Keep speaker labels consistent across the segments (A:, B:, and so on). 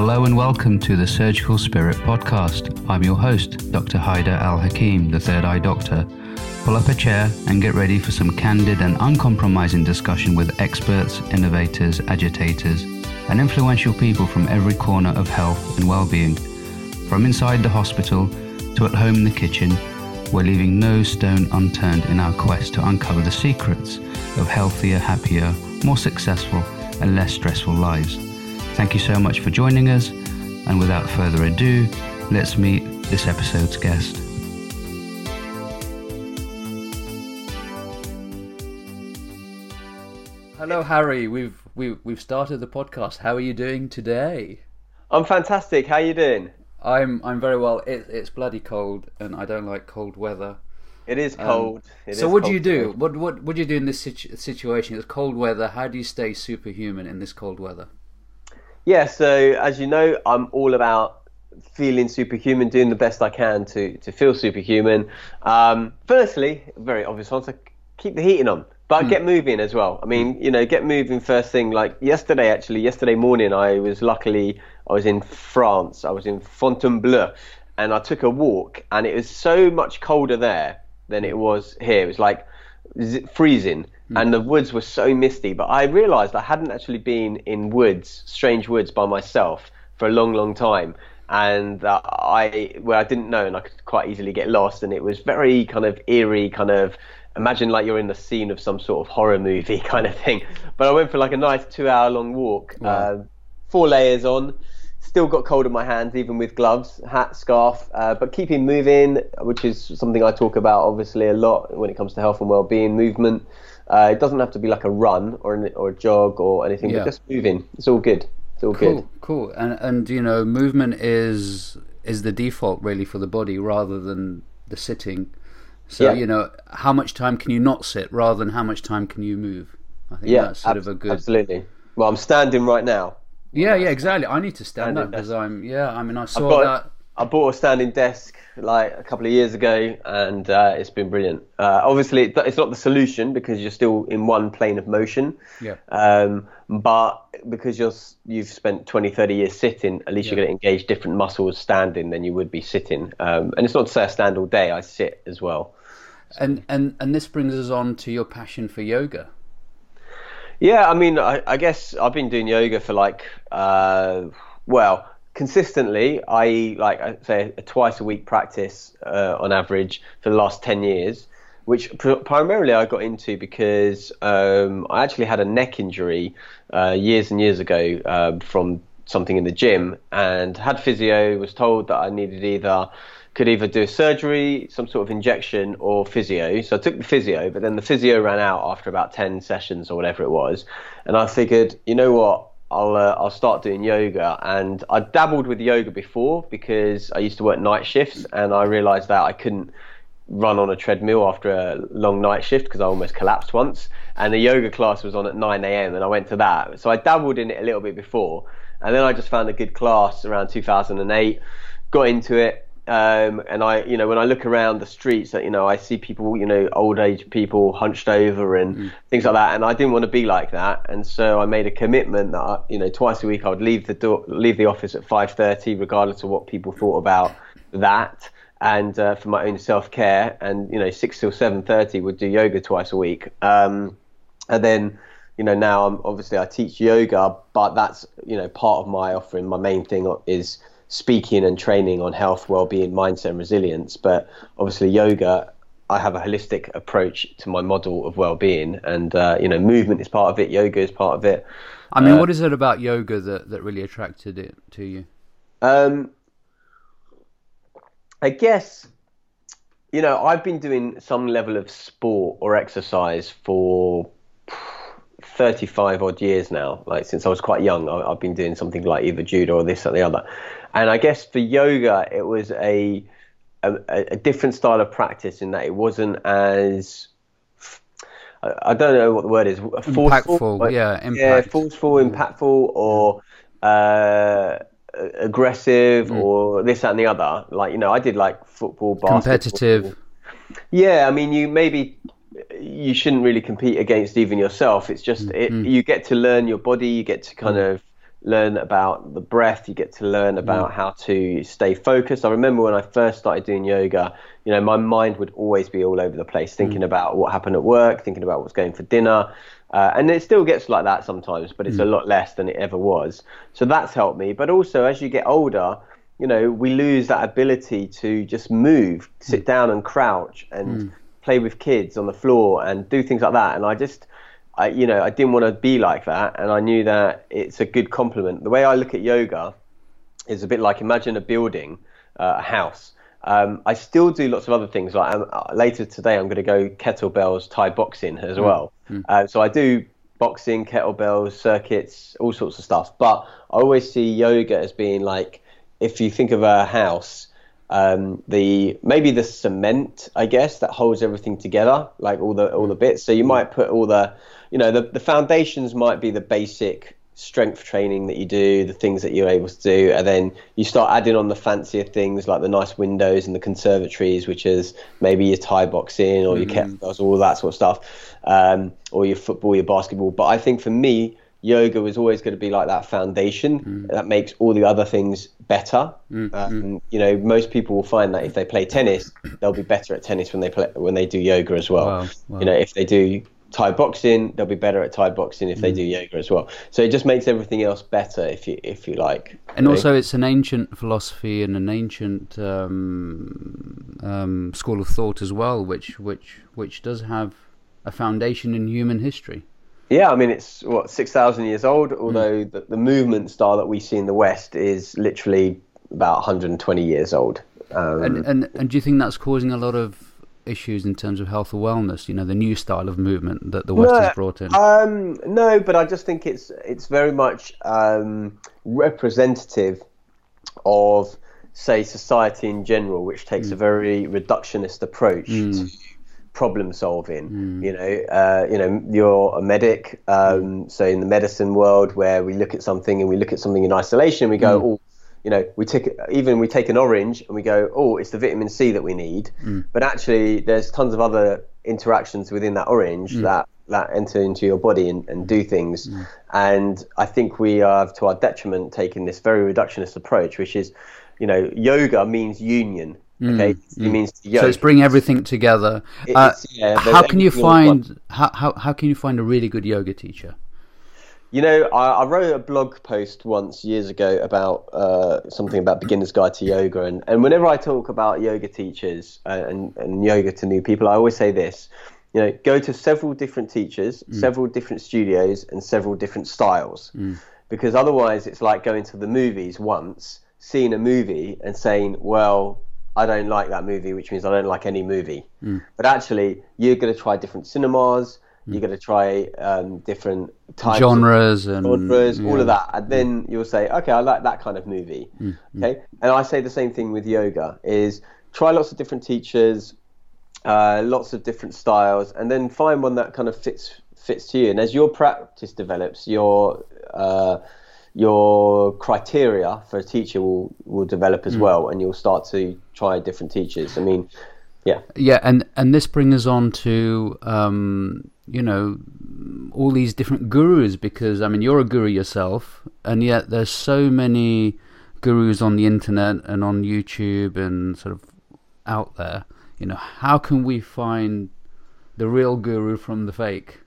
A: Hello and welcome to the Surgical Spirit podcast. I'm your host, Dr. Haider Al Hakim, the Third Eye Doctor. Pull up a chair and get ready for some candid and uncompromising discussion with experts, innovators, agitators, and influential people from every corner of health and well-being. From inside the hospital to at home in the kitchen, we're leaving no stone unturned in our quest to uncover the secrets of healthier, happier, more successful, and less stressful lives. Thank you so much for joining us, and without further ado, let's meet this episode's guest. Hello, Hari. We've we, we've started the podcast. How are you doing today?
B: I'm fantastic. How are you doing?
A: I'm I'm very well. It, it's bloody cold, and I don't like cold weather.
B: It is cold. Um,
A: it so, is what cold do you do? What what what do you do in this situ- situation? It's cold weather. How do you stay superhuman in this cold weather?
B: Yeah. So, as you know, I'm all about feeling superhuman, doing the best I can to to feel superhuman. Um, firstly, very obvious one. So keep the heating on. But mm. get moving as well. I mean, you know, get moving first thing. Like yesterday, actually, yesterday morning, I was luckily I was in France. I was in Fontainebleau, and I took a walk, and it was so much colder there than it was here. It was like freezing, mm. and the woods were so misty. But I realised I hadn't actually been in woods, strange woods, by myself for a long, long time and uh, I well I didn't know and I could quite easily get lost and it was very kind of eerie kind of imagine like you're in the scene of some sort of horror movie kind of thing but I went for like a nice two hour long walk wow. uh, four layers on still got cold in my hands even with gloves hat scarf uh, but keeping moving which is something I talk about obviously a lot when it comes to health and well-being movement uh, it doesn't have to be like a run or an, or a jog or anything yeah. but just moving it's all good it's all
A: cool,
B: good.
A: Cool, and and you know, movement is is the default really for the body rather than the sitting. So yeah. you know, how much time can you not sit rather than how much time can you move? I think yeah, that's sort ab- of a good.
B: Absolutely. Well, I'm standing right now.
A: Yeah, yeah, exactly. I need to stand standing up because I'm. Yeah, I mean, I saw that.
B: I bought a standing desk like a couple of years ago, and uh, it's been brilliant. Uh, obviously, it's not the solution because you're still in one plane of motion.
A: Yeah.
B: Um, but because you're you've spent 20, 30 years sitting, at least yeah. you're going to engage different muscles standing than you would be sitting. Um, and it's not to say I stand all day; I sit as well.
A: And and and this brings us on to your passion for yoga.
B: Yeah, I mean, I, I guess I've been doing yoga for like, uh, well consistently, i.e., like I say, a twice a week practice uh, on average for the last 10 years, which pr- primarily I got into because um, I actually had a neck injury uh, years and years ago um, from something in the gym and had physio, was told that I needed either could either do surgery, some sort of injection, or physio. So I took the physio, but then the physio ran out after about 10 sessions or whatever it was. And I figured, you know what? I'll uh, I'll start doing yoga. And I dabbled with yoga before because I used to work night shifts, and I realised that I couldn't run on a treadmill after a long night shift because I almost collapsed once. And the yoga class was on at 9 a.m. and I went to that. So I dabbled in it a little bit before, and then I just found a good class around 2008, got into it, um, and I, you know, when I look around the streets, you know, I see people, you know, old age people hunched over and mm. things like that, and I didn't want to be like that, and so I made a commitment that, I, you know, twice a week I would leave the door, leave the office at 5:30, regardless of what people thought about that, and uh, for my own self care, and you know, six till 7:30 would do yoga twice a week, um, and then you know now I'm obviously I teach yoga, but that's you know part of my offering. My main thing is speaking and training on health, well-being, mindset, and resilience. But obviously, yoga, I have a holistic approach to my model of well-being, and uh, you know, movement is part of it. Yoga is part of it.
A: I mean, uh, what is it about yoga that that really attracted it to you?
B: Um, I guess you know I've been doing some level of sport or exercise for 35 odd years now like since i was quite young I, have been doing something like either judo or this or the other and I guess for yoga, it was a, a, a different style of practice in that it wasn't as I don't know what the word is.
A: Forceful, impactful, yeah, impact.
B: yeah, forceful, impactful, or uh, aggressive, mm. or this that, and the other. Like you know, I did like football, basketball.
A: competitive.
B: Yeah, I mean, you maybe you shouldn't really compete against even yourself. It's just mm. it, mm. you get to learn your body, you get to kind mm. of learn about the breath. You get to learn about how to stay focused. I remember when I first started doing yoga, you know, my mind would always be all over the place, thinking about what happened at work, thinking about what's going for dinner. Uh, and it still gets like that sometimes, but it's a lot less than it ever was. So that's helped me. But also, as you get older, you know, we lose that ability to just move, sit down and crouch and play with kids on the floor and do things like that. And I just, I, you know, I didn't want to be like that. And I knew that it's a good compliment. The way I look at yoga is a bit like imagine a building, uh, a house. Um, I still do lots of other things. Like um, uh, later today, I'm going to go kettlebells, Thai boxing as well. Uh, so I do boxing, kettlebells, circuits, all sorts of stuff. But I always see yoga as being like, if you think of a house, um, the maybe the cement, I guess, that holds everything together, like all the all the bits. So you might put all the, you know, the the foundations might be the basic strength training that you do, the things that you're able to do, and then you start adding on the fancier things like the nice windows and the conservatories, which is maybe your Thai boxing or your kettlebells, all that sort of stuff, um, or your football, your basketball. But I think for me, yoga was always going to be like that foundation that makes all the other things better. Um, you know, most people will find that if they play tennis, they'll be better at tennis when they play when they do yoga as well.
A: Wow, wow.
B: You know, if they do Thai boxing, they'll be better at Thai boxing if they do yoga as well. So it just makes everything else better if you if you like.
A: And
B: you know?
A: also, it's an ancient philosophy and an ancient um, um, school of thought as well, which which which does have a foundation in human history.
B: Yeah, I mean it's what six thousand years old. Although the, the movement style that we see in the West is literally about 120 years old. Um,
A: And, and and do you think that's causing a lot of issues in terms of health or wellness? You know, the new style of movement that the West
B: No,
A: has brought in.
B: Um, no, but I just think it's it's very much um, representative of, say, society in general, which takes a very reductionist approach to problem solving. Hmm. You know, uh, you know, you're a medic, um, hmm. so in the medicine world, where we look at something and we look at something in isolation, we go, hmm. oh. You know, we take even we take an orange and we go, oh, it's the vitamin C that we need. But actually, there's tons of other interactions within that orange that that enter into your body and, and do things. And I think we have, to our detriment, taken this very reductionist approach, which is, you know, yoga means union. Okay, it means yoke.
A: so it's bring everything together.
B: It-
A: Uh,
B: yeah,
A: how can you
B: everything all at
A: find how, how how can you find a really good yoga teacher?
B: You know, I, I wrote a blog post once years ago about uh, something about beginner's guide to yoga, and, and whenever I talk about yoga teachers uh, and, and yoga to new people, I always say this: you know, go to several different teachers, several different studios, and several different styles, because otherwise it's like going to the movies once, seeing a movie, and saying, well. I don't like that movie, which means I don't like any movie. But actually, you're going to try different cinemas. You're going to try um, different types of-
A: Genres and
B: genres, all of that, and then you'll say, okay, I like that kind of movie. Okay, and I say the same thing with yoga: is try lots of different teachers, uh, lots of different styles, and then find one that kind of fits fits to you. And as your practice develops, your uh, your criteria for a teacher will will develop as well, and you'll start to try different teachers. I mean, yeah.
A: Yeah, and and this brings us on to um, you know all these different gurus because I mean you're a guru yourself, and yet there's so many gurus on the internet and on YouTube and sort of out there. You know, how can we find the real guru from the fake?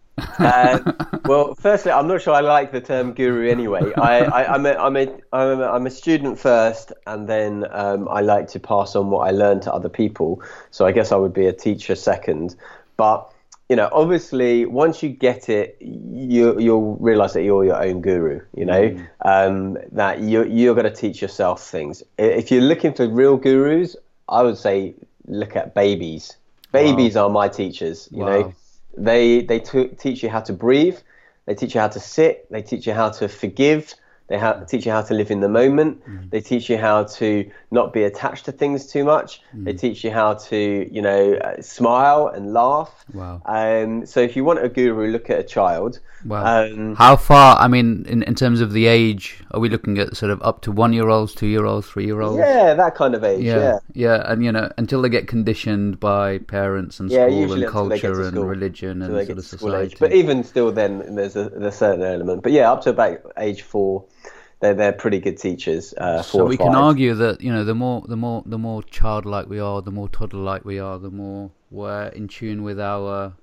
B: Uh, well, firstly, I'm not sure I like the term guru anyway. I, I, I'm, a, I'm, a, I'm, a, I'm a student first, and then um, I like to pass on what I learn to other people. So I guess I would be a teacher second. But you know, obviously, once you get it, you you'll realize that you're your own guru. You know, um, that you you're going to teach yourself things. If you're looking for real gurus, I would say look at babies. Babies are my teachers. You
A: Wow.
B: know, they they t- teach you how to breathe. They teach you how to sit. They teach you how to forgive. They ha- teach you how to live in the moment.
A: Mm.
B: They teach you how to not be attached to things too much.
A: Mm.
B: They teach you how to, you know, uh, smile and laugh.
A: Wow.
B: Um, so if you want a guru, look at a child.
A: Wow.
B: Um,
A: How far? I mean, in in terms of the age, are we looking at sort of up to one year olds, two year olds, three year olds?
B: yeah, that kind of age.
A: yeah,
B: Yeah.
A: yeah, and you know, until they get conditioned by parents and
B: Yeah,
A: school and
B: until they get
A: culture and religion
B: Until
A: and sort of
B: school age.
A: society.
B: But even still, then there's a, there's a certain element. But yeah, up to about age four. They're they're pretty good teachers. Uh,
A: so we can argue that you know the more the more the more childlike we are, the more toddler-like we are, the more we're in tune with our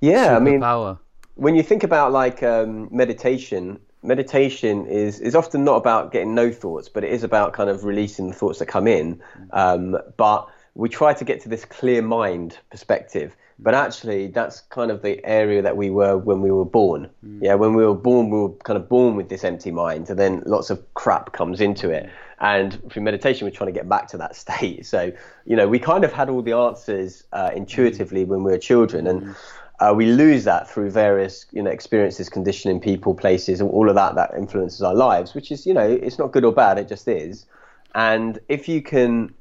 B: yeah. I mean,
A: power.
B: when you think about like um, meditation, meditation is is often not about getting no thoughts, but it is about kind of releasing the thoughts that come in. Um, but we try to get to this clear mind perspective. But actually, that's kind of the area that we were when we were born. Mm. Yeah, when we were born, we were kind of born with this empty mind, and then lots of crap comes into it. And through meditation, we're trying to get back to that state. So, you know, we kind of had all the answers uh, intuitively when we were children, and uh, we lose that through various, you know, experiences, conditioning, people, places, and all of that that influences our lives. Which is, you know, it's not good or bad; it just is. And if you can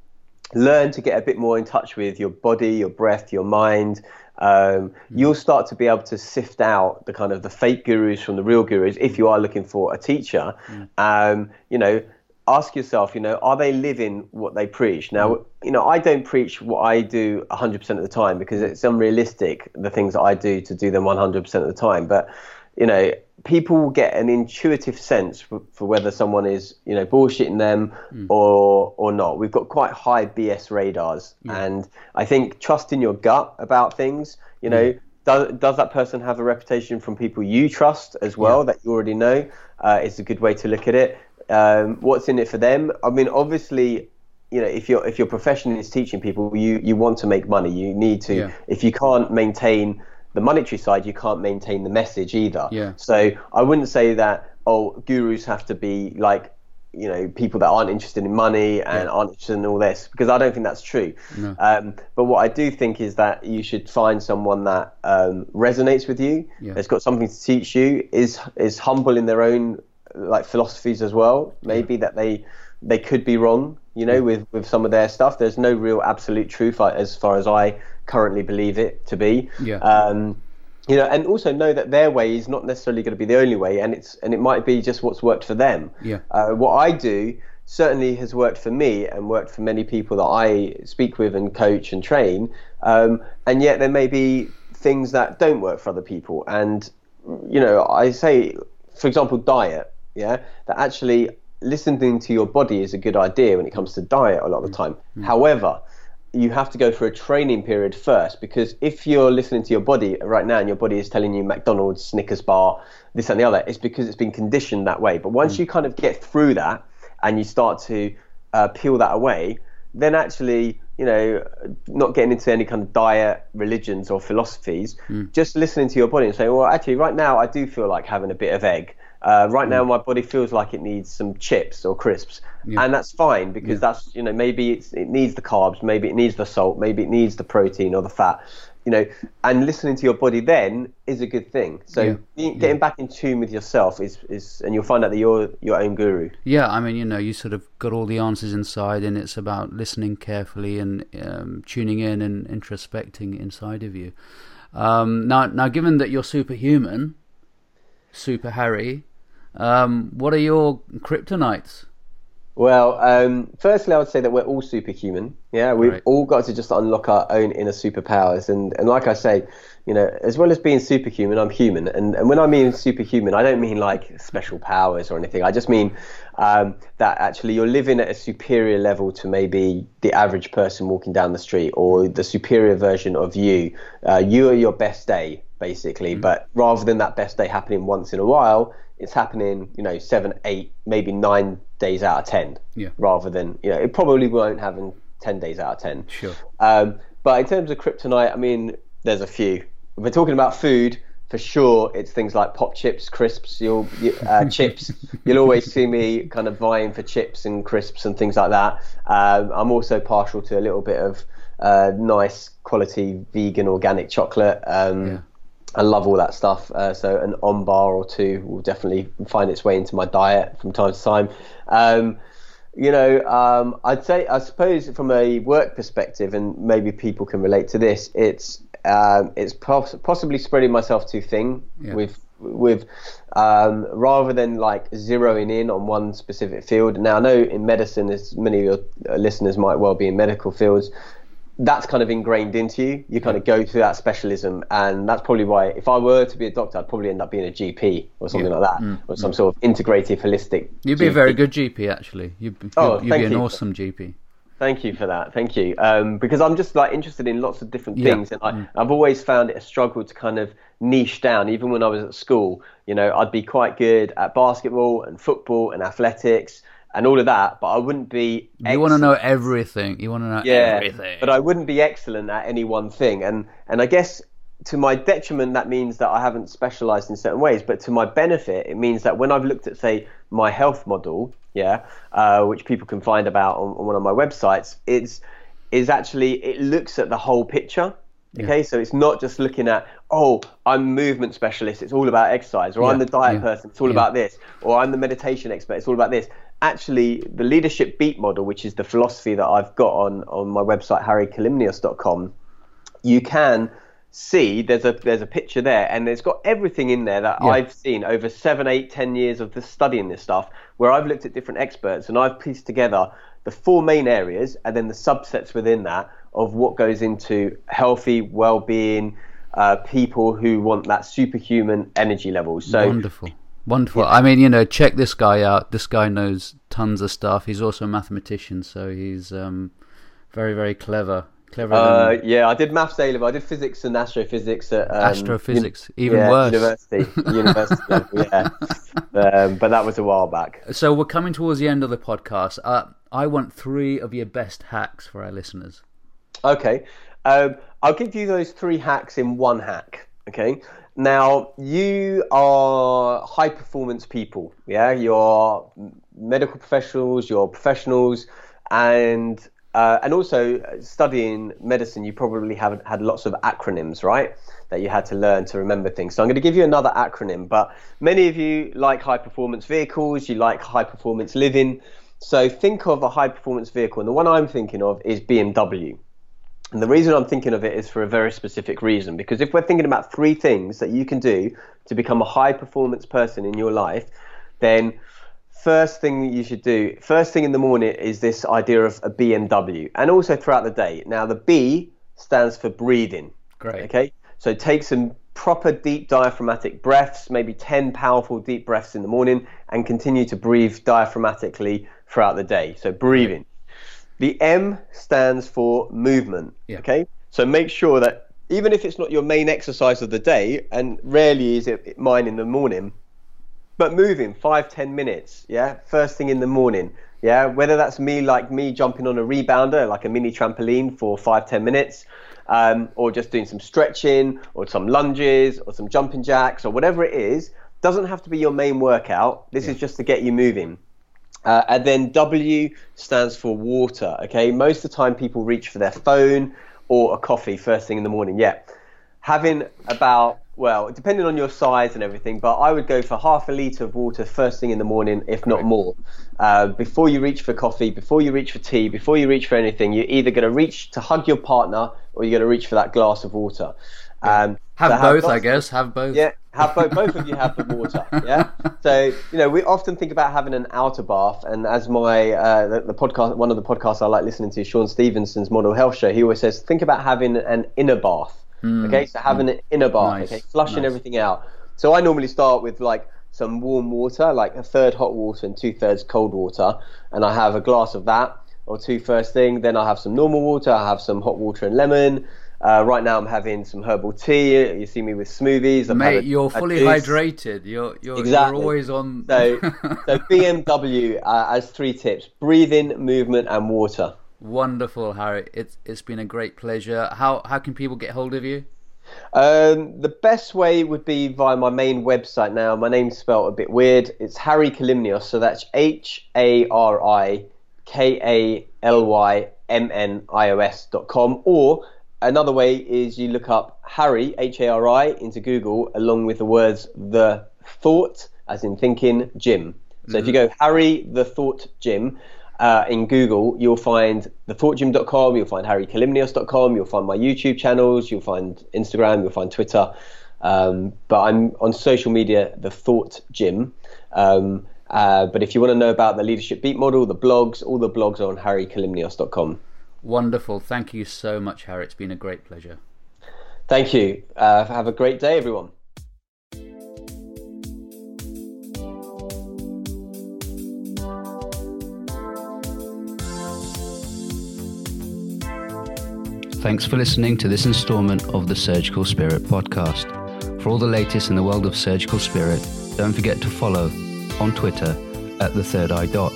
B: learn to get a bit more in touch with your body, your breath, your mind, um, you'll start to be able to sift out the kind of the fake gurus from the real gurus if you are looking for a teacher. Um, you know, ask yourself, you know, are they living what they preach? Now, you know, I don't preach what I do 100% of the time because it's unrealistic, the things that I do to do them 100% of the time. But, you know, people get an intuitive sense for, for, whether someone is, you know, bullshitting them mm. or or not. We've got quite high BS radars, yeah. and I think trusting your gut about things, you know. Does, does that person have a reputation from people you trust as well yeah. that you already know? Uh, is a good way to look at it. Um, what's in it for them? I mean, obviously, you know, if your if your profession is teaching people, you you want to make money. You need to. Yeah. If you can't maintain the monetary side, you can't maintain the message either.
A: Yeah.
B: So I wouldn't say that oh gurus have to be like you know people that aren't interested in money and yeah. aren't interested in all this because I don't think that's true.
A: No.
B: Um, but what I do think is that you should find someone that um, resonates with you, yeah. has got something to teach you, is is humble in their own like philosophies as well. Maybe yeah. that they they could be wrong, you know, with with some of their stuff. There's no real absolute truth as far as I currently believe it to be.
A: Yeah.
B: Um, you know, and also know that their way is not necessarily going to be the only way, and it's and it might be just what's worked for them.
A: Yeah.
B: Uh, what I do certainly has worked for me and worked for many people that I speak with and coach and train. Um, and yet there may be things that don't work for other people. And you know, I say, for example, diet. Yeah, that actually listening to your body is a good idea when it comes to diet a lot of the time. Mm. However, you have to go through a training period first because if you're listening to your body right now and your body is telling you McDonald's, Snickers bar, this and the other, it's because it's been conditioned that way. But once mm. you kind of get through that and you start to uh, peel that away, then actually, you know, not getting into any kind of diet, religions, or philosophies, mm. just listening to your body and saying, well, actually, right now, I do feel like having a bit of egg. Uh, right now, mm. my body feels like it needs some chips or crisps, yeah. and that's fine because yeah. that's you know maybe it's, it needs the carbs, maybe it needs the salt, maybe it needs the protein or the fat, you know. And listening to your body then is a good thing. So yeah. getting back in tune with yourself is is, and you'll find out that you're your own guru.
A: Yeah, I mean, you know, you sort of got all the answers inside, and it's about listening carefully and um, tuning in and introspecting inside of you. Um, now, now, given that you're superhuman, super Hari um, what are your kryptonites?
B: Well, um, firstly, I would say that we're all superhuman. Yeah, we've right. all got to just unlock our own inner superpowers, and and like I say, you know, as well as being superhuman, I'm human, and and when I mean superhuman, I don't mean like special powers or anything. I just mean um, that actually you're living at a superior level to maybe the average person walking down the street, or the superior version of you. Uh, you are your best day, basically, mm-hmm. but rather than that best day happening once in a while it's happening, you know, seven, eight, maybe nine days out of ten,
A: yeah.
B: rather than you know, it probably won't happen ten days out of ten.
A: Sure.
B: Um, but in terms of kryptonite, I mean, there's a few. If we're talking about food, for sure, it's things like pop chips, crisps, you'll, uh, chips. You'll always see me kind of vying for chips and crisps and things like that. Um, I'm also partial to a little bit of uh, nice quality vegan organic chocolate. Um, yeah I love all that stuff. Uh, so an Ombar or two will definitely find its way into my diet from time to time. Um, you know, um, I'd say, I suppose, from a work perspective, and maybe people can relate to this. It's um, it's poss- possibly spreading myself too thin yeah. with with um, rather than like zeroing in on one specific field. Now, I know in medicine, as many of your listeners might well be in medical fields, that's kind of ingrained into you. You kind of go through that specialism, and that's probably why, if I were to be a doctor, I'd probably end up being a GP or something
A: Yeah.
B: like that,
A: Mm,
B: or some sort of integrative, holistic.
A: You'd be a very good GP, actually. You'd, be-
B: Oh,
A: you'd, you'd be an
B: you.
A: awesome GP.
B: Thank you for that. Thank you. Um, because I'm just like interested in lots of different
A: Yeah.
B: things, and I, I've always found it a struggle to kind of niche down. Even when I was at school, you know, I'd be quite good at basketball and football and athletics and all of that, but I wouldn't be.
A: You want to know everything. You want to know
B: yeah,
A: everything.
B: but I wouldn't be excellent at any one thing, and and I guess to my detriment that means that I haven't specialised in certain ways, but to my benefit it means that when I've looked at say my health model, yeah, uh, which people can find about on, on one of my websites, it's is actually it looks at the whole picture. Okay, so it's not just looking at oh I'm movement specialist, it's all about exercise, or I'm the diet
A: yeah,
B: person, it's all
A: yeah.
B: about this, or I'm the meditation expert, it's all about this. Actually, the leadership beat model, which is the philosophy that I've got on on my website harikalymnios.com, you can see there's a there's a picture there, and it's got everything in there that
A: Yeah.
B: I've seen over seven, eight, ten years of this studying this stuff, where I've looked at different experts and I've pieced together the four main areas and then the subsets within that of what goes into healthy well-being. Uh, people who want that superhuman energy level. So
A: Wonderful. Wonderful. I mean, you know, check this guy out. This guy knows tons of stuff. He's also a mathematician, so he's um, very, very clever. Clever
B: Uh,
A: than
B: yeah, I did maths A level. I did physics and astrophysics at um,
A: astrophysics. Even
B: yeah,
A: worse.
B: University, university level, yeah. Um, but that was a while back.
A: So we're coming towards the end of the podcast. Uh, I want three of your best hacks for our listeners.
B: Okay, um, I'll give you those three hacks in one hack. Okay, now you are high performance people. Yeah, you're medical professionals. You're professionals, and uh, and also studying medicine. You probably have had lots of acronyms, right? That you had to learn to remember things. So I'm going to give you another acronym. But many of you like high performance vehicles. You like high performance living. So think of a high performance vehicle, and the one I'm thinking of is BMW. And the reason I'm thinking of it is for a very specific reason. Because if we're thinking about three things that you can do to become a high performance person in your life, then first thing you should do, first thing in the morning is this idea of a BMW and also throughout the day. Now, the B stands for breathing.
A: Great.
B: Okay. So take some proper deep diaphragmatic breaths, maybe 10 powerful deep breaths in the morning, and continue to breathe diaphragmatically throughout the day. So breathing. The M stands for movement.
A: Yeah.
B: Okay. So make sure that even if it's not your main exercise of the day, and rarely is it mine in the morning, but moving five ten minutes yeah first thing in the morning yeah whether that's me like me jumping on a rebounder like a mini trampoline for five ten minutes um, or just doing some stretching or some lunges or some jumping jacks or whatever it is doesn't have to be your main workout this is just to get you moving uh, and then W stands for water. Okay, most of the time people reach for their phone or a coffee first thing in the morning. Yeah, having about well, depending on your size and everything, but I would go for half a liter of water first thing in the morning, if not more. Uh, before you reach for coffee, before you reach for tea, before you reach for anything, you're either going to reach to hug your partner or you're going to reach for that glass of water. Um,
A: Have
B: so
A: both, I guess. Have both.
B: yeah, have both, both of you have the water. Yeah. So you know, we often think about having an outer bath, and as my uh, the, the podcast, one of the podcasts I like listening to, Shawn Stevenson's Model Health Show, he always says think about having an inner bath. okay, so having an inner bath,
A: Nice,
B: okay, flushing
A: nice.
B: everything out. So I normally start with like some warm water, like a third hot water and two thirds cold water, and I have a glass of that or two first thing. Then I have some normal water. I have some hot water and lemon. Uh, right now I'm having some herbal tea. You see me with smoothies. I've
A: Mate,
B: a-
A: you're fully hydrated. You're you're,
B: Exactly.
A: you're always on.
B: So, so BMW uh, as three tips: breathing, movement, and water.
A: Wonderful, Hari. It's it's been a great pleasure. How how can people get hold of you?
B: Um, the best way would be via my main website. Now, my name's spelled a bit weird. It's Hari Kalymnios, so that's H A R I K A L Y M N I O S dot com. Or another way is you look up Hari H A R I into Google along with the words the thought, as in thinking, gym. So if you go Hari the Thought Gym uh, in Google, you'll find thethoughtgym.com, you'll find harikalymnios.com, you'll find my YouTube channels, you'll find Instagram, you'll find Twitter. Um, but I'm on social media, The Thought Gym. Um, uh, but if you want to know about the Leadership Beat model, the blogs, all the blogs are on harikalymnios.com.
C: Wonderful. Thank you so much, Hari. It's been a great pleasure.
B: Thank you. Uh, have a great day, everyone.
C: Thanks for listening to this installment of the Surgical Spirit podcast. For all the latest in the world of surgical spirit, don't forget to follow on Twitter at The Third Eye Doc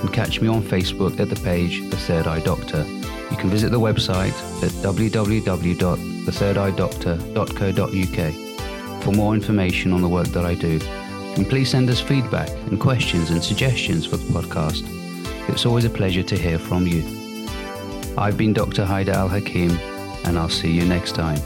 C: and catch me on Facebook at the page The Third Eye Doctor. You can visit the website at www.thirdzeyedoctor.co.uk for more information on the work that I do. And please send us feedback and questions and suggestions for the podcast. It's always a pleasure to hear from you. I've been Dr. Haider Al Hakim, and I'll see you next time.